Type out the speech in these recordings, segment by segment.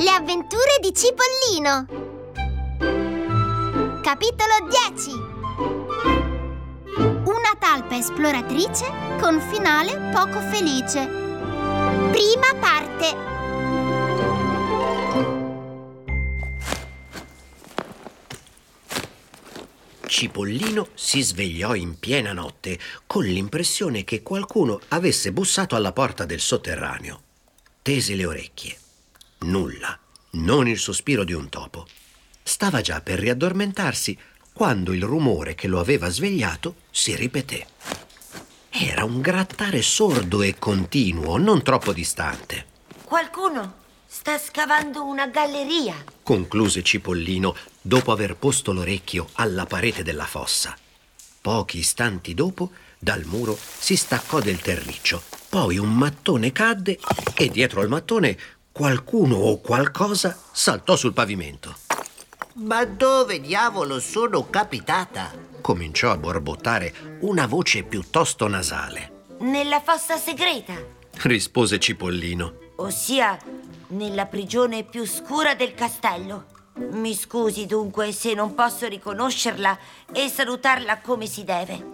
Le avventure di Cipollino Capitolo 10 Una talpa esploratrice con finale poco felice Prima parte Cipollino si svegliò in piena notte con l'impressione che qualcuno avesse bussato alla porta del sotterraneo. Tese le orecchie. Nulla, non il sospiro di un topo. Stava già per riaddormentarsi quando il rumore che lo aveva svegliato si ripeté. Era un grattare sordo e continuo, non troppo distante. Qualcuno sta scavando una galleria. Concluse Cipollino dopo aver posto l'orecchio alla parete della fossa. Pochi istanti dopo, dal muro si staccò del terriccio. Poi un mattone cadde e dietro al mattone qualcuno o qualcosa saltò sul pavimento. Ma dove diavolo sono capitata? Cominciò a borbottare una voce piuttosto nasale. Nella fossa segreta, Rispose Cipollino. ossia nella prigione più scura del castello. Mi scusi dunque se non posso riconoscerla e salutarla come si deve.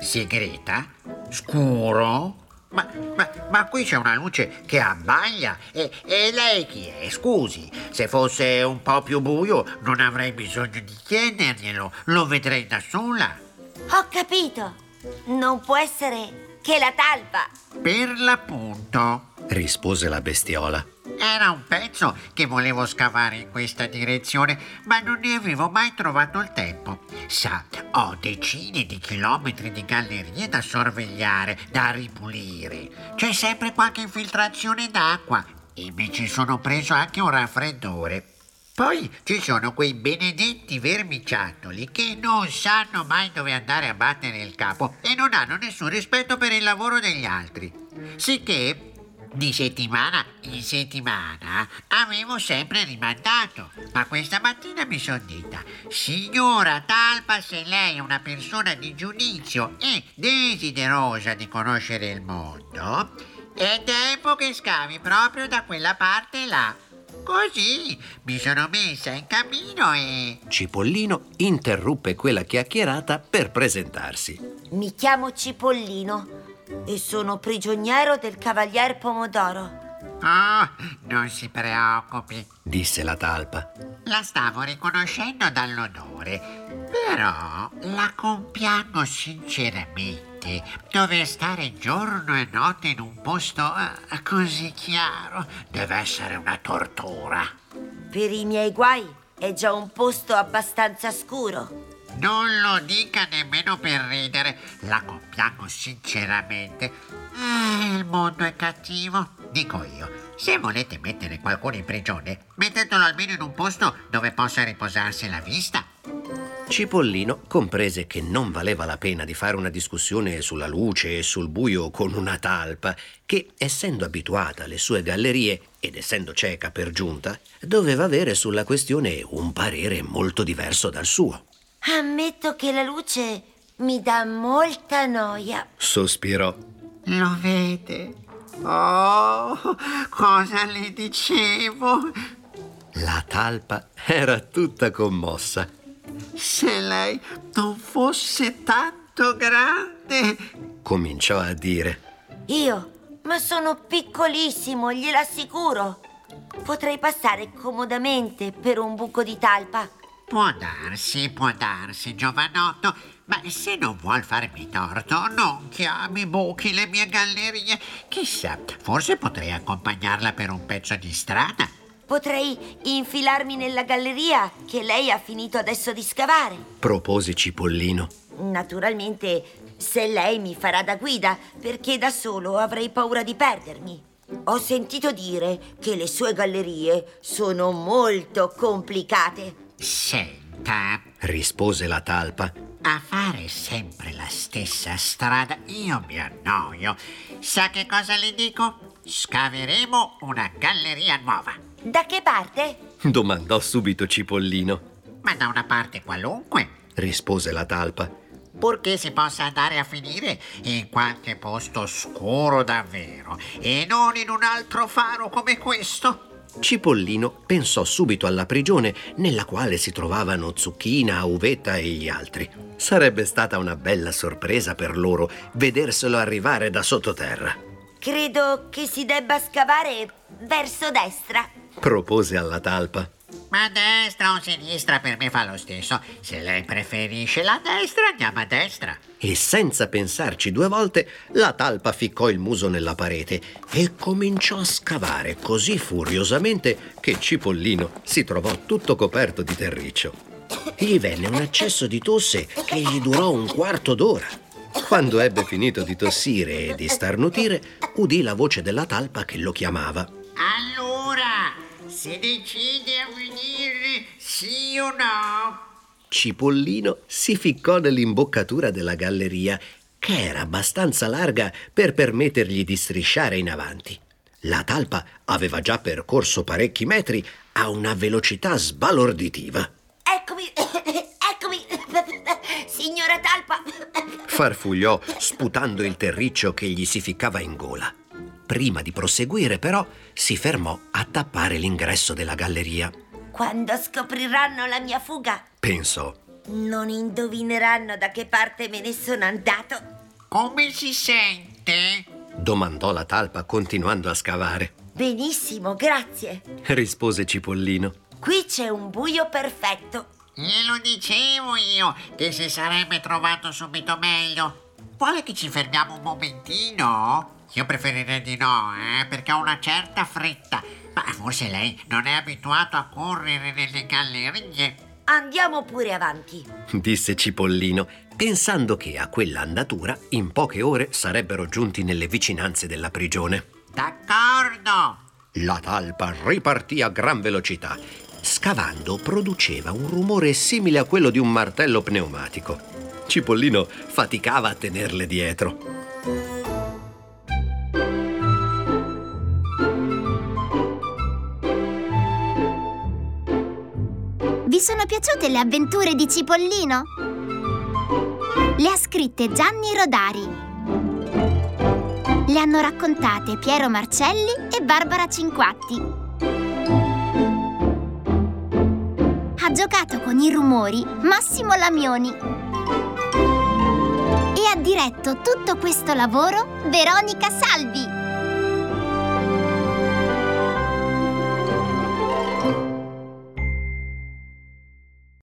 Segreta? Scuro? Ma, ma, ma qui c'è una luce che abbaglia. E, e lei chi è? Scusi, se fosse un po' più buio non avrei bisogno di chiederglielo. Lo vedrei da sola. Ho capito. Non può essere che la talpa. Per l'appunto. Rispose la bestiola. Era un pezzo che volevo scavare in questa direzione, ma non ne avevo mai trovato il tempo. Sa, ho decine di chilometri di gallerie da sorvegliare, da ripulire. C'è sempre qualche infiltrazione d'acqua e mi ci sono preso anche un raffreddore. Poi ci sono quei benedetti vermiciattoli che non sanno mai dove andare a battere il capo e non hanno nessun rispetto per il lavoro degli altri. Sicché di settimana in settimana avevo sempre rimandato, ma questa mattina mi sono detta, signora Talpa, se lei è una persona di giudizio e desiderosa di conoscere il mondo, è tempo che scavi proprio da quella parte là. Così mi sono messa in cammino e... Cipollino interruppe quella chiacchierata per presentarsi. Mi chiamo Cipollino e sono prigioniero del Cavalier Pomodoro. Oh, non si preoccupi, Disse la talpa. la stavo riconoscendo dall'odore, però la compiango sinceramente. Dover stare giorno e notte in un posto eh, così chiaro deve essere una tortura. Per i miei guai è già un posto abbastanza scuro. Non lo dica nemmeno per ridere, la compiango sinceramente. Eh, il mondo è cattivo, dico io. Se volete mettere qualcuno in prigione, mettetelo almeno in un posto dove possa riposarsi la vista. Cipollino comprese che non valeva la pena di fare una discussione sulla luce e sul buio con una talpa, che, essendo abituata alle sue gallerie ed essendo cieca per giunta, doveva avere sulla questione un parere molto diverso dal suo. Ammetto che la luce mi dà molta noia. Sospirò. Lo vede? Oh, cosa le dicevo? La talpa era tutta commossa. Se lei non fosse tanto grande. Cominciò a dire. Io? Ma sono piccolissimo, gliel'assicuro. Potrei passare comodamente per un buco di talpa. Può darsi, può darsi, giovanotto, ma se non vuol farmi torto, non chiami buchi le mie gallerie. Chissà, forse potrei accompagnarla per un pezzo di strada. Potrei infilarmi nella galleria che lei ha finito adesso di scavare. Propose Cipollino. Naturalmente, se lei mi farà da guida, perché da solo avrei paura di perdermi. Ho sentito dire che le sue gallerie sono molto complicate. Senta, Rispose la talpa. a fare sempre la stessa strada io mi annoio. Sa che cosa le dico? Scaveremo una galleria nuova. Da che parte? Domandò subito Cipollino. Ma da una parte qualunque. Rispose la talpa. purché si possa andare a finire in qualche posto scuro davvero e non in un altro faro come questo. Cipollino pensò subito alla prigione nella quale si trovavano Zucchina, Uvetta e gli altri. Sarebbe stata una bella sorpresa per loro vederselo arrivare da sottoterra. Credo che si debba scavare verso destra. Propose alla talpa. Ma a destra o sinistra per me fa lo stesso. Se lei preferisce la destra, andiamo a destra. E senza pensarci due volte, la talpa ficcò il muso nella parete e cominciò a scavare così furiosamente che Cipollino si trovò tutto coperto di terriccio. Gli venne un accesso di tosse che gli durò un quarto d'ora. Quando ebbe finito di tossire e di starnutire, udì la voce della talpa che lo chiamava. Allora, si decide a sì o no? Cipollino si ficcò nell'imboccatura della galleria, che era abbastanza larga per permettergli di strisciare in avanti. La talpa aveva già percorso parecchi metri a una velocità sbalorditiva. Eccomi, eccomi, signora Talpa. Farfugliò sputando il terriccio che gli si ficcava in gola. Prima di proseguire, però, si fermò a tappare l'ingresso della galleria. Quando scopriranno la mia fuga, Pensò. non indovineranno da che parte me ne sono andato. Come si sente? Domandò la talpa continuando a scavare. Benissimo, grazie. Rispose Cipollino. Qui c'è un buio perfetto. Glielo dicevo io che si sarebbe trovato subito meglio. Vuole che ci fermiamo un momentino? Io preferirei di no, eh, perché ho una certa fretta. Ma forse lei non è abituato a correre nelle gallerie. Andiamo pure avanti. disse Cipollino, pensando che a quella andatura in poche ore sarebbero giunti nelle vicinanze della prigione. D'accordo. La talpa ripartì a gran velocità. Scavando produceva un rumore simile a quello di un martello pneumatico. Cipollino faticava a tenerle dietro. Vi sono piaciute le avventure di Cipollino? Le ha scritte Gianni Rodari. Le hanno raccontate Piero Marcelli e Barbara Cinquatti. Ha giocato con i rumori Massimo Lamioni. E ha diretto tutto questo lavoro Veronica Salvi.